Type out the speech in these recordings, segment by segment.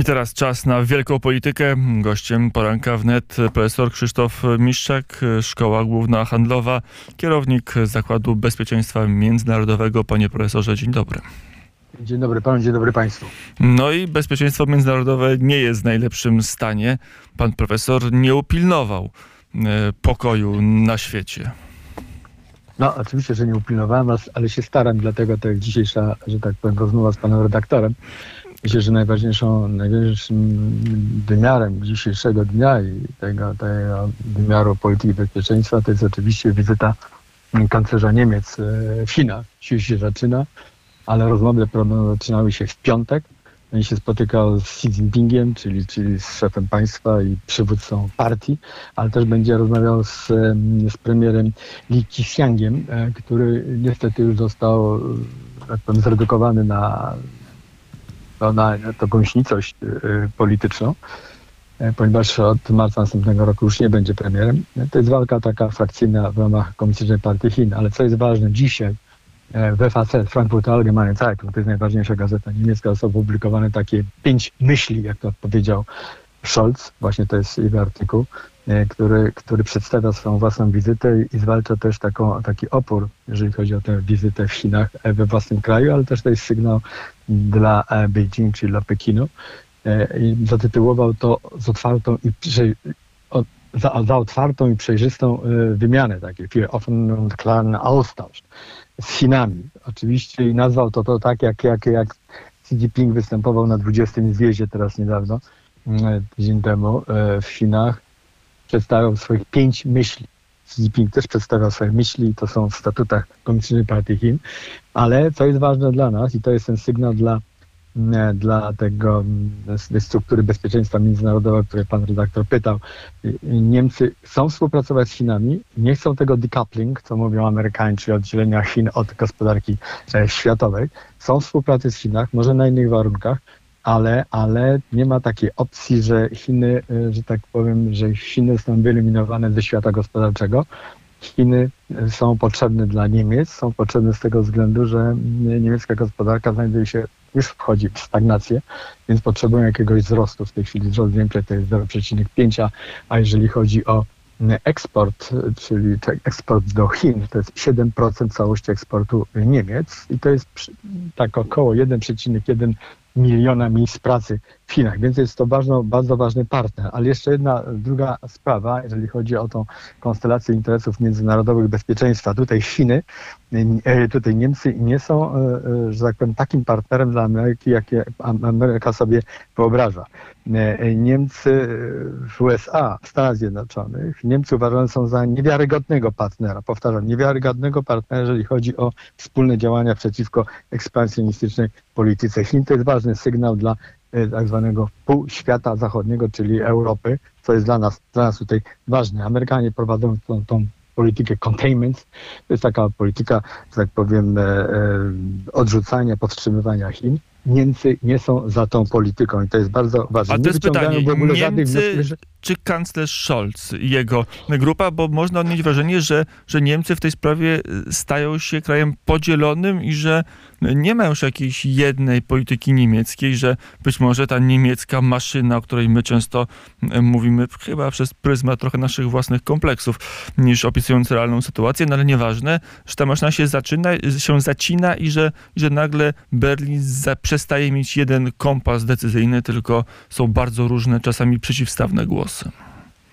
I teraz czas na wielką politykę. Gościem poranka wnet profesor Krzysztof Miszczak, Szkoła Główna Handlowa, kierownik Zakładu Bezpieczeństwa Międzynarodowego. Panie profesorze, dzień dobry. Dzień dobry panu, dzień dobry państwu. No i bezpieczeństwo międzynarodowe nie jest w najlepszym stanie. Pan profesor nie upilnował e, pokoju na świecie. No, oczywiście, że nie upilnowałem, ale się staram, dlatego jest dzisiejsza, że tak powiem, rozmowa z panem redaktorem. Myślę, że najważniejszą, najważniejszym wymiarem dzisiejszego dnia i tego, tego wymiaru polityki bezpieczeństwa to jest oczywiście wizyta kanclerza Niemiec e, w Chinach. Dzisiaj się zaczyna, ale rozmowy zaczynały się w piątek. On się spotykał z Xi Jinpingiem, czyli, czyli z szefem państwa i przywódcą partii, ale też będzie rozmawiał z, z premierem Li Keqiangiem, e, który niestety już został tak powiem, zredukowany na no, na taką śnicość y, polityczną, e, ponieważ od marca następnego roku już nie będzie premierem. To jest walka taka frakcyjna w ramach Komunistycznej Partii Chin, ale co jest ważne, dzisiaj e, w FAZ, Frankfurt Allgemeine Zeitung, to jest najważniejsza gazeta niemiecka, są opublikowane takie pięć myśli, jak to powiedział Scholz, właśnie to jest jego artykuł, e, który, który przedstawia swoją własną wizytę i zwalcza też taką, taki opór, jeżeli chodzi o tę wizytę w Chinach we własnym kraju, ale też to jest sygnał dla e, Beijing, czyli dla Pekinu. E, I zatytułował to z otwartą i za, za otwartą i przejrzystą wymianę, takie für offen und klaren Austausch z Chinami. Oczywiście i nazwał to, to tak, jak, jak, jak Xi Jinping występował na 20. zjeździe teraz niedawno, E, tydzień temu e, w Chinach przedstawiał swoich pięć myśli. Xi Jinping też przedstawiał swoje myśli, to są w statutach Komunistycznej Partii Chin, ale co jest ważne dla nas i to jest ten sygnał dla, e, dla tego, tej struktury bezpieczeństwa międzynarodowego, które pan redaktor pytał. Niemcy chcą współpracować z Chinami, nie chcą tego decoupling, co mówią Amerykanie, czyli oddzielenia Chin od gospodarki światowej. Są współpracy z Chinach, może na innych warunkach, ale, ale nie ma takiej opcji, że Chiny, e, że tak powiem, że Chiny są wyeliminowane ze świata gospodarczego. Chiny są potrzebne dla Niemiec, są potrzebne z tego względu, że niemiecka gospodarka znajduje się, już wchodzi w stagnację, więc potrzebują jakiegoś wzrostu. W tej chwili wzrost Niemczech to jest 0,5, a jeżeli chodzi o eksport, czyli eksport do Chin, to jest 7% całości eksportu Niemiec i to jest tak około 1,1 miliona miejsc pracy Chinach, więc jest to ważno, bardzo ważny partner. Ale jeszcze jedna druga sprawa, jeżeli chodzi o tą konstelację interesów międzynarodowych bezpieczeństwa. Tutaj Chiny, e, tutaj Niemcy nie są, e, e, że tak powiem, takim partnerem dla Ameryki, jakie Ameryka sobie wyobraża. Niemcy w USA, w Stanach Zjednoczonych, Niemcy uważane są za niewiarygodnego partnera, powtarzam, niewiarygodnego partnera, jeżeli chodzi o wspólne działania przeciwko ekspansjonistycznej polityce Chin. To jest ważny sygnał dla tak zwanego półświata zachodniego, czyli Europy, co jest dla nas, dla nas tutaj ważne. Amerykanie prowadzą tą, tą politykę containment. To jest taka polityka, że tak powiem, e, e, odrzucania, powstrzymywania Chin. Niemcy nie są za tą polityką i to jest bardzo ważne. A to jest pytanie, Niemcy czy kanclerz Scholz i jego grupa, bo można odnieść wrażenie, że, że Niemcy w tej sprawie stają się krajem podzielonym i że nie ma już jakiejś jednej polityki niemieckiej, że być może ta niemiecka maszyna, o której my często mówimy, chyba przez pryzmat trochę naszych własnych kompleksów, niż opisując realną sytuację, no ale nieważne, że ta maszyna się zaczyna, się zacina i że, że nagle Berlin za, przestaje mieć jeden kompas decyzyjny, tylko są bardzo różne, czasami przeciwstawne głosy.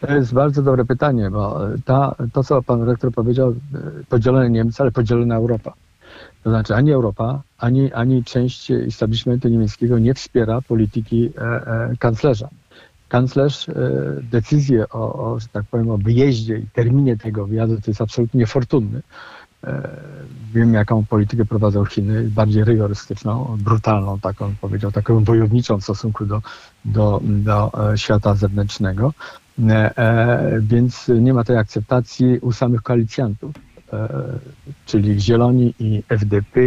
To jest bardzo dobre pytanie, bo ta, to, co pan rektor powiedział, podzielone Niemcy, ale podzielona Europa. To znaczy ani Europa, ani, ani część establishmentu niemieckiego nie wspiera polityki e, e, kanclerza. Kanclerz e, decyzję o, o, tak powiem, o wyjeździe i terminie tego wyjazdu to jest absolutnie niefortunny. E, wiem, jaką politykę prowadzą Chiny, bardziej rygorystyczną, brutalną, taką powiedział, taką wojowniczą w stosunku do, do, do e, świata zewnętrznego. E, więc nie ma tej akceptacji u samych koalicjantów. Czyli Zieloni i FDP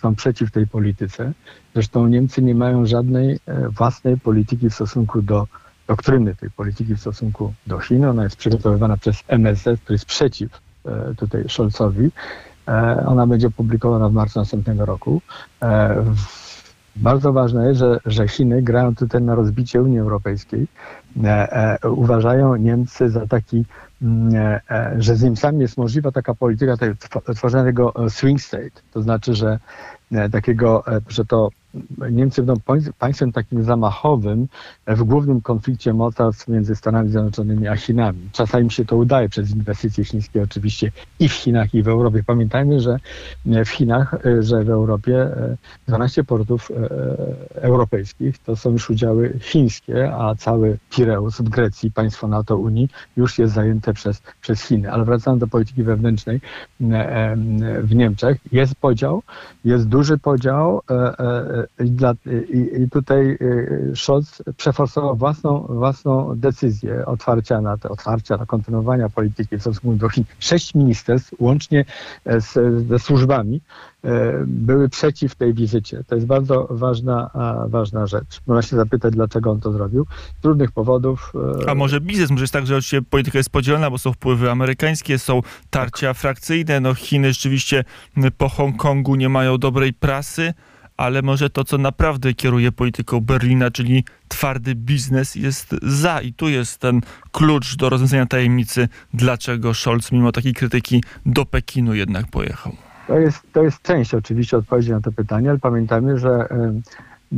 są przeciw tej polityce. Zresztą Niemcy nie mają żadnej własnej polityki w stosunku do doktryny tej polityki w stosunku do Chin. Ona jest przygotowywana przez MSZ, który jest przeciw tutaj Scholzowi. Ona będzie opublikowana w marcu następnego roku. Bardzo ważne jest, że, że Chiny grają tutaj na rozbicie Unii Europejskiej. E, e, uważają Niemcy za taki, mm, e, że z Niemcami jest możliwa taka polityka tworzenia tego swing state. To znaczy, że takiego, że to Niemcy będą państwem takim zamachowym w głównym konflikcie mocarstw między Stanami Zjednoczonymi a Chinami. Czasami się to udaje przez inwestycje chińskie oczywiście i w Chinach i w Europie. Pamiętajmy, że w Chinach, że w Europie 12 portów europejskich to są już udziały chińskie, a cały Pireus w Grecji, państwo NATO Unii już jest zajęte przez, przez Chiny. Ale wracając do polityki wewnętrznej w Niemczech, jest podział, jest duży podział e, e, i, tutaj Scholz przeforsował własną, własną decyzję otwarcia na te otwarcia, na kontynuowania polityki w stosunku do Chin. Sześć ministerstw, łącznie e, z, ze służbami, e, były przeciw tej wizycie. To jest bardzo ważna, ważna rzecz. Można się zapytać, dlaczego on to zrobił. Z trudnych powodów. E, A może biznes? Może jest tak, że oczywiście polityka jest podzielona, bo są wpływy amerykańskie, są tarcia tak. frakcyjne. No Chiny rzeczywiście po Hongkongu nie mają dobrej prasy ale może to, co naprawdę kieruje polityką Berlina, czyli twardy biznes, jest za. I tu jest ten klucz do rozwiązania tajemnicy, dlaczego Scholz, mimo takiej krytyki, do Pekinu jednak pojechał. To jest, to jest część oczywiście odpowiedzi na to pytanie, ale pamiętajmy, że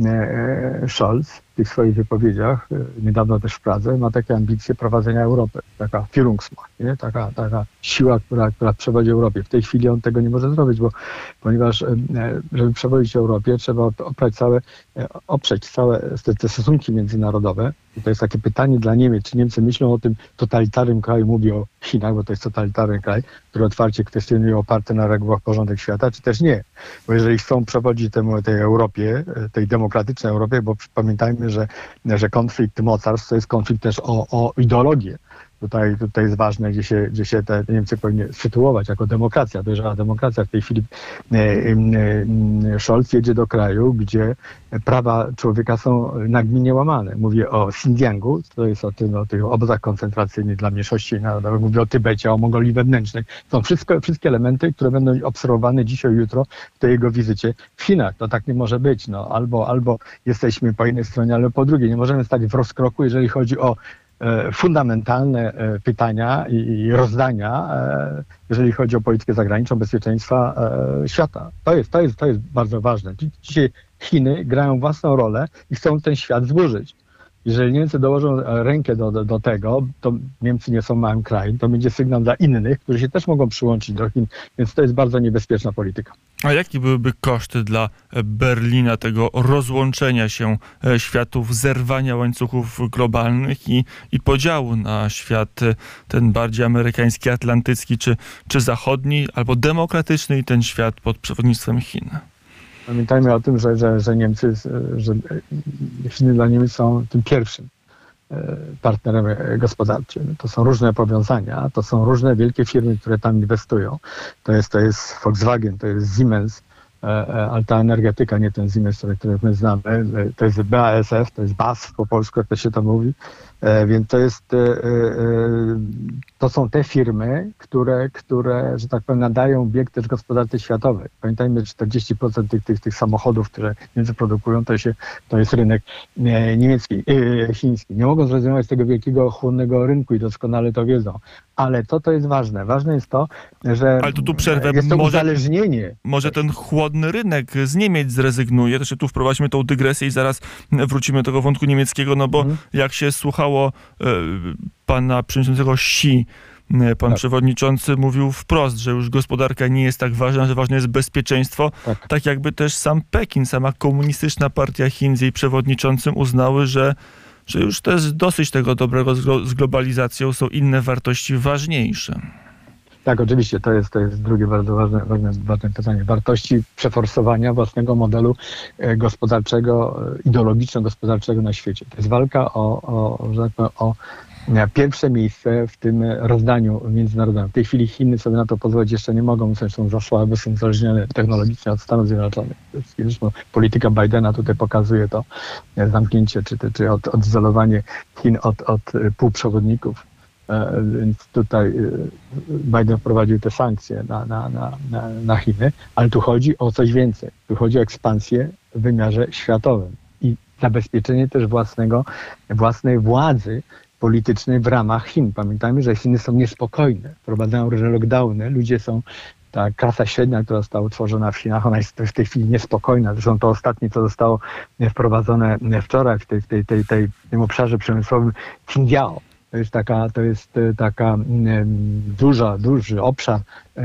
E, Scholz w tych swoich wypowiedziach, e, niedawno też w Pradze, ma takie ambicje prowadzenia Europy. Taka Führungsmacht, nie? Taka, taka siła, która, która przewodzi Europie. W tej chwili on tego nie może zrobić, bo ponieważ e, żeby przewodzić Europie, trzeba oprzeć całe, oprzeć całe te, te stosunki międzynarodowe. I to jest takie pytanie dla Niemiec, czy Niemcy myślą o tym totalitarnym kraju, mówię o Chinach, bo to jest totalitarny kraj, który otwarcie kwestionuje oparty na regułach porządek świata, czy też nie. Bo jeżeli chcą przewodzić temu, tej Europie, tej demokratycznej Europie, bo pamiętajmy, że, że konflikt mocarstw to jest konflikt też o, o ideologię. Tutaj, tutaj jest ważne, gdzie się, gdzie się te Niemcy powinny sytuować jako demokracja, dojrzała demokracja. W tej chwili e, e, Scholz jedzie do kraju, gdzie prawa człowieka są nagminnie łamane. Mówię o Xinjiangu, to jest o, tym, o tych obozach koncentracyjnych dla mniejszości narodowych, mówię o Tybecie, o Mongolii Wewnętrznej. Są wszystko, wszystkie elementy, które będą obserwowane dzisiaj, jutro w tej jego wizycie w Chinach. To tak nie może być. No, albo, albo jesteśmy po jednej stronie, ale po drugiej. Nie możemy stać w rozkroku, jeżeli chodzi o E, fundamentalne e, pytania i rozdania, e, jeżeli chodzi o politykę zagraniczną, bezpieczeństwa świata. To jest, to jest, to jest bardzo ważne. Dzisiaj Chiny grają własną rolę i chcą ten świat zburzyć. Jeżeli Niemcy dołożą rękę do, do, do, tego, to Niemcy nie są małym krajem, to będzie sygnał dla innych, którzy się też mogą przyłączyć do Chin, więc to jest bardzo niebezpieczna polityka. A jakie byłyby koszty dla Berlina tego rozłączenia się e, światów, zerwania łańcuchów globalnych i, i podziału na świat e, ten bardziej amerykański, atlantycki czy, czy zachodni, albo demokratyczny i ten świat pod przewodnictwem Chin? Pamiętajmy o tym, że, że, że Niemcy, że Chiny dla Niemiec są tym pierwszym e, partnerem gospodarczym. To są różne powiązania, to są różne wielkie firmy, które tam inwestują. To jest, to jest Volkswagen, to jest Siemens, e, e, ale ta energetyka, nie ten Siemens, który, my znamy, to jest BASF, to jest BASF po polsku, jak to się to mówi, więc to jest, e, e, to są te firmy, które, które, że tak powiem, nadają bieg też gospodarce światowej. Pamiętajmy, że 40% tych, tych, tych samochodów, które Niemcy produkują, to, się, to jest rynek niemiecki, chiński. Nie mogą zrezygnować z tego wielkiego, chłonnego rynku i doskonale to wiedzą. Ale to, to jest ważne. Ważne jest to, że Ale to tu przerwę. jest to może, uzależnienie. Może ten chłodny rynek z Niemiec zrezygnuje. Też tu wprowadzimy tą dygresję i zaraz wrócimy do tego wątku niemieckiego, no bo hmm. jak się słuchało e, pana przewodniczącego Xi, e, Pan tak. przewodniczący mówił wprost, że już gospodarka nie jest tak ważna, że ważne jest bezpieczeństwo. Tak. tak jakby też sam Pekin, sama komunistyczna partia Chin z jej przewodniczącym uznały, że, że już to jest dosyć tego dobrego z, globalizacją, są inne wartości ważniejsze. Tak, oczywiście, to jest, to jest drugie bardzo ważne, ważne, ważne pytanie. Wartości przeforsowania własnego modelu e, gospodarczego, e, ideologiczno-gospodarczego na świecie. To jest walka o, o, że tak powiem, o e, pierwsze miejsce w tym rozdaniu międzynarodowym. W tej chwili Chiny sobie na to pozwolić jeszcze nie mogą, zresztą za słabe, są uzależnione technologicznie od Stanów Zjednoczonych. Zresztą polityka Bidena tutaj pokazuje to zamknięcie, czy, czy od, odizolowanie Chin od, od półprzewodników więc tutaj e, Biden wprowadził te sankcje na, na, na, na Chiny, ale tu chodzi o coś więcej. Tu chodzi o ekspansję w wymiarze światowym i zabezpieczenie też własnego, własnej władzy politycznej w ramach Chin. Pamiętajmy, że Chiny są niespokojne, wprowadzają różne lockdowny, ludzie są ta klasa średnia, która została utworzona w Chinach, ona jest w tej chwili niespokojna. Zresztą to ostatnie, co zostało wprowadzone wczoraj w tej, tej, tej, tej, tym obszarze przemysłowym Xinjiao. To jest taka, to jest e, taka mm, duża, duży obszar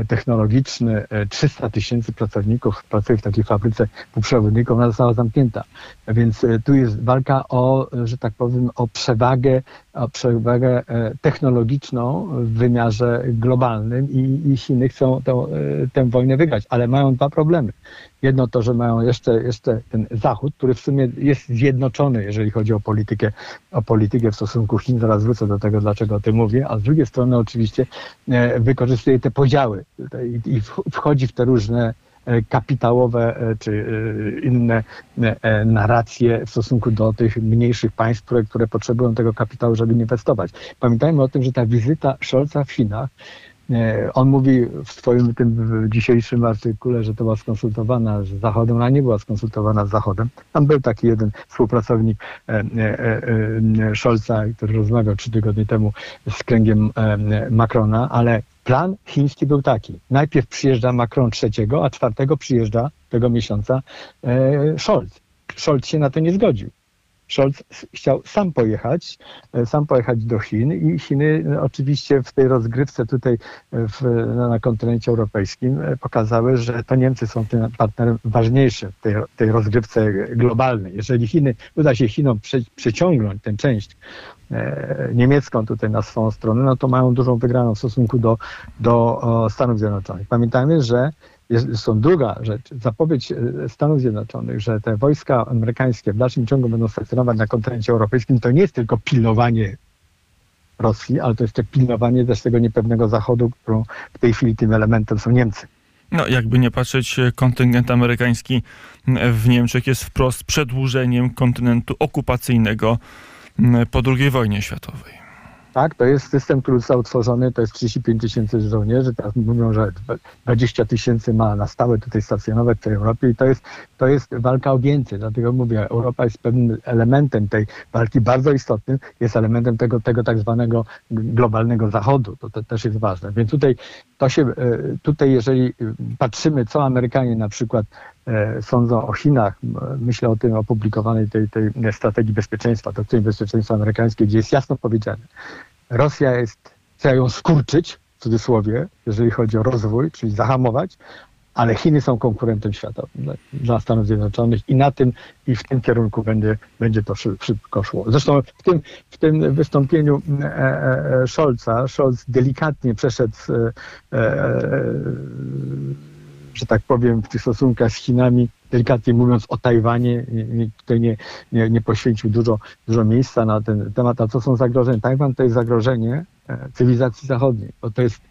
technologiczny. 300 e, tysięcy pracowników pracuje w takiej fabryce półprzewodników, ona została zamknięta. Więc tu jest walka o, że tak powiem, o przewagę, o przewagę technologiczną w wymiarze globalnym i, i Chiny chcą tę, tę wojnę wygrać, ale mają dwa problemy. Jedno to, że mają jeszcze, jeszcze ten Zachód, który w sumie jest zjednoczony, jeżeli chodzi o politykę, o politykę w stosunku Chin. Zaraz wrócę do tego, dlaczego o tym mówię. A z drugiej strony oczywiście e, wykorzystuje te podziały i wchodzi w te różne e, kapitałowe e, czy inne narracje w stosunku do tych mniejszych państw, które, które potrzebują tego kapitału, żeby inwestować. Pamiętajmy o tym, że ta wizyta Scholza w Chinach on mówi w swoim tym dzisiejszym artykule, że to była skonsultowana z Zachodem, ona nie była skonsultowana z Zachodem. Tam był taki jeden współpracownik e, e, e, Scholza, który rozmawiał trzy tygodnie temu z kręgiem Macrona, ale plan chiński był taki. Najpierw przyjeżdża Macron trzeciego, a czwartego przyjeżdża tego miesiąca Scholz. Scholz się na to nie zgodził. Scholz chciał sam pojechać, e, sam pojechać do Chin i Chiny e, oczywiście w tej rozgrywce tutaj e, w, na kontynencie europejskim pokazały, że to Niemcy są tym partnerem ważniejszym w tej, tej rozgrywce globalnej. Jeżeli Chiny, uda się Chinom prze, przeciągnąć tę część niemiecką tutaj na swoją stronę, no to mają dużą wygraną w stosunku do, do Stanów Zjednoczonych. Pamiętajmy, że jest, są druga rzecz, zapowiedź e, Stanów Zjednoczonych, że te wojska amerykańskie w dalszym ciągu będą stacjonować na kontynencie europejskim, to nie jest tylko pilnowanie Rosji, ale to też pilnowanie też tego niepewnego Zachodu, którą w tej chwili tym elementem są Niemcy. No, jakby nie patrzeć, e, kontyngent amerykański w Niemczech jest wprost przedłużeniem kontynentu okupacyjnego po II wojnie światowej. Tak, to jest system, który został utworzony, to jest 35 tysięcy żołnierzy, teraz mówią, że 20 tysięcy ma na stałe tutaj stacjonować w tej Europie i to jest, to jest walka o więcej, dlatego mówię, Europa jest pewnym elementem tej walki, bardzo istotnym, jest elementem tego, tego tak zwanego globalnego zachodu, to, to też jest ważne, więc tutaj to się, e, tutaj jeżeli patrzymy, co Amerykanie na przykład sądzą o Chinach, myślę o tym opublikowanej tej, tej strategii bezpieczeństwa, doktrynie bezpieczeństwa amerykańskiej, gdzie jest jasno powiedziane, Rosja jest, trzeba ją skurczyć, w cudzysłowie, jeżeli chodzi o rozwój, czyli zahamować, ale Chiny są konkurentem światowym dla, Stanów Zjednoczonych i na tym i w tym kierunku będzie, będzie to szybko szło. Zresztą w tym, w tym wystąpieniu e, e, e Scholza, Scholz delikatnie przeszedł, e, e, że tak powiem, w tych stosunkach z Chinami, delikatnie mówiąc o Tajwanie, tutaj nie, nie, nie poświęcił dużo, dużo miejsca na ten temat, a co są zagrożenia. Tajwan to jest zagrożenie e, cywilizacji zachodniej, bo to jest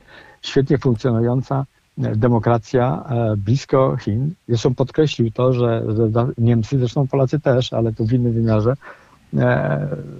świetnie funkcjonująca demokracja e, blisko Chin. Zresztą podkreślił to, że, Niemcy, zresztą Polacy też, ale to w innym wymiarze, e,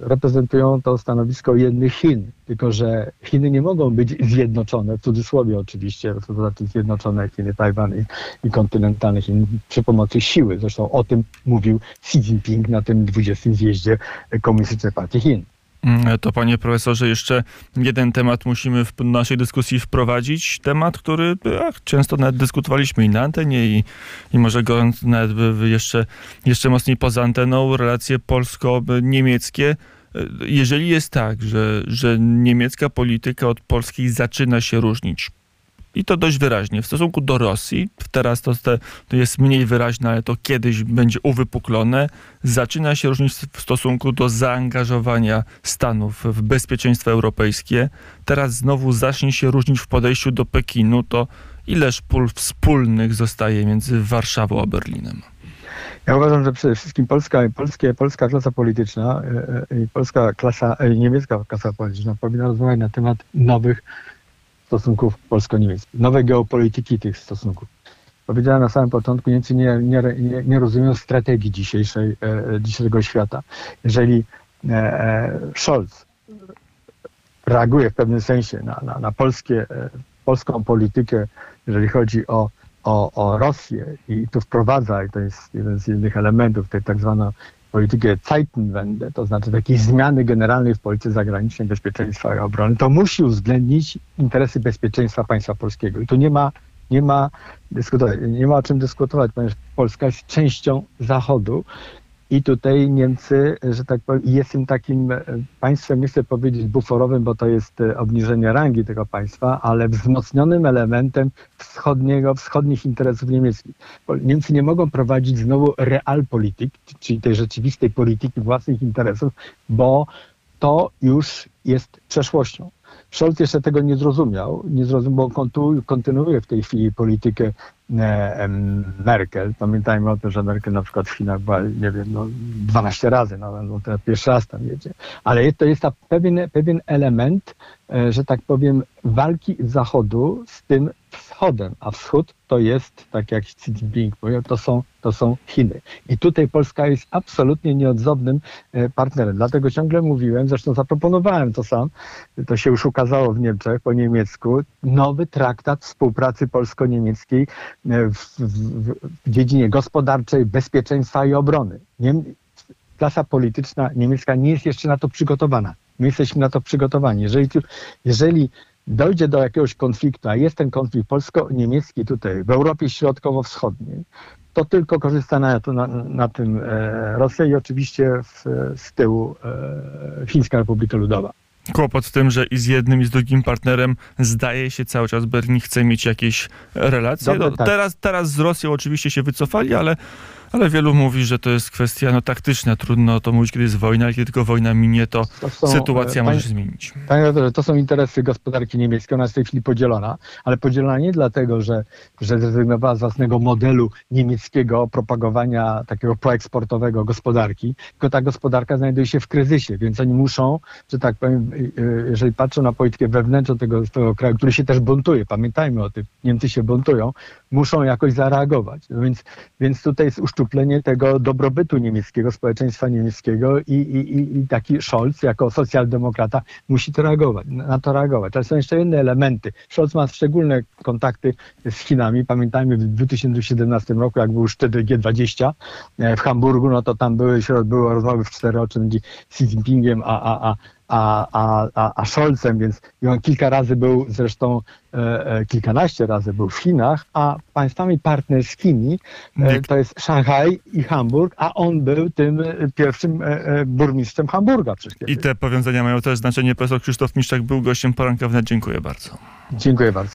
reprezentują to stanowisko jednych Chin. Tylko, że Chiny nie mogą być zjednoczone, w cudzysłowie oczywiście, to znaczy zjednoczone Chiny, Tajwan i, i kontynentalne Chiny przy pomocy siły. Zresztą o tym mówił Xi Jinping na tym 20. zjeździe Komunistycznej Partii Chin. Mm, to panie profesorze, jeszcze jeden temat musimy w naszej dyskusji wprowadzić. Temat, który ach, często nawet dyskutowaliśmy i na antenie, i, i może go nawet jeszcze, jeszcze mocniej poza anteną, relacje polsko-niemieckie. Jeżeli jest tak, że, że niemiecka polityka od polskiej zaczyna się różnić, i to dość wyraźnie. W stosunku do Rosji, teraz to, to jest mniej wyraźne, ale to kiedyś będzie uwypuklone, zaczyna się różnić w stosunku do zaangażowania Stanów w bezpieczeństwo europejskie. Teraz znowu zacznie się różnić w podejściu do Pekinu. To ileż pól wspólnych zostaje między Warszawą a Berlinem? Ja uważam, że przede wszystkim polska, polskie, polska klasa polityczna e, e, i polska klasa, e, niemiecka klasa polityczna powinna rozmawiać na temat nowych stosunków polsko-niemieckich, nowej geopolityki tych stosunków. Powiedziałem na samym początku, Niemcy nie, nie, nie rozumieją strategii dzisiejszej, e, dzisiejszego świata. Jeżeli e, e, Scholz reaguje w pewnym sensie na, na, na polskie, e, polską politykę, jeżeli chodzi o o, o Rosję i tu wprowadza, i to jest jeden z innych elementów tej tak zwanej polityki Zeitenwende, to znaczy takiej zmiany generalnej w polityce zagranicznej bezpieczeństwa i obrony, to musi uwzględnić interesy bezpieczeństwa państwa polskiego. I tu nie ma, nie ma, dyskutować, nie ma o czym dyskutować, ponieważ Polska jest częścią Zachodu i tutaj Niemcy, że tak powiem, jest im takim e, państwem, nie chcę powiedzieć buforowym, bo to jest e, obniżenie rangi tego państwa, ale wzmocnionym elementem wschodniego, wschodnich interesów niemieckich. Niemcy nie mogą prowadzić znowu realpolitik, czyli tej rzeczywistej polityki własnych interesów, bo to już jest przeszłością. Scholz jeszcze tego nie zrozumiał, nie zrozumiał, bo kontynuuje w tej chwili politykę Merkel. Pamiętajmy o tym, że Merkel na przykład w Chinach była, nie wiem, no 12 razy, no, no teraz pierwszy raz tam jedzie. Ale to jest pewien, pewien element, e, że tak powiem, walki Zachodu z tym wschodem, a wschód to jest, tak jak Xi Jinping mówił, to są, to są Chiny. I tutaj Polska jest absolutnie nieodzownym e, partnerem. Dlatego ciągle mówiłem, zresztą zaproponowałem to sam, to się już ukazało w Niemczech po niemiecku, nowy traktat współpracy polsko-niemieckiej e, w, w, w dziedzinie gospodarczej, bezpieczeństwa i obrony. Niem klasa polityczna niemiecka nie jest jeszcze na to przygotowana. My jesteśmy na to przygotowani. Jeżeli, jeżeli dojdzie do jakiegoś konfliktu, a jest ten konflikt polsko-niemiecki tutaj w Europie Środkowo-Wschodniej, to tylko korzysta na, na, na tym e, Rosja i oczywiście w, z tyłu e, Chińska Republika Ludowa. Kłopot w tym, że i z jednym i z drugim partnerem zdaje się cały czas Berlin chce mieć jakieś relacje. Dobre, no, tak. teraz, teraz z Rosją oczywiście się wycofali, ale ale wielu mówi, że to jest kwestia no, taktyczna. Trudno to mówić, kiedy jest wojna, ale kiedy tylko wojna minie, to, to są, sytuacja może się zmienić. Panie to są interesy gospodarki niemieckiej. Ona jest w tej chwili podzielona, ale podzielona nie dlatego, że, że zrezygnowała z własnego modelu niemieckiego propagowania takiego proeksportowego gospodarki, tylko ta gospodarka znajduje się w kryzysie, więc oni muszą, że tak powiem, y, y, jeżeli patrzą na politykę wewnętrzną tego, tego kraju, który się też buntuje, pamiętajmy o tym, Niemcy się buntują, muszą jakoś zareagować. No więc, więc tutaj jest uszczuplenie tego dobrobytu niemieckiego, społeczeństwa niemieckiego i, i, i taki Scholz jako socjaldemokrata musi to reagować, na to reagować. Ale są jeszcze inne elementy. Scholz ma szczególne kontakty z Chinami. Pamiętajmy w 2017 roku, jak był szczyt G20 e, w Hamburgu, no to tam były, były rozmowy w cztery oczy między Xi Jinpingiem a, a, a a, a, a, a Scholzem, więc i on kilka razy był, zresztą e, e, kilkanaście razy był w Chinach, a państwami partnerskimi e, to jest Szanghaj i Hamburg, a on był tym e, pierwszym e, e, burmistrzem Hamburga. I te powiązania mają też znaczenie. Profesor Krzysztof Miszczak był gościem poranka wnet. Dziękuję bardzo. Dziękuję bardzo.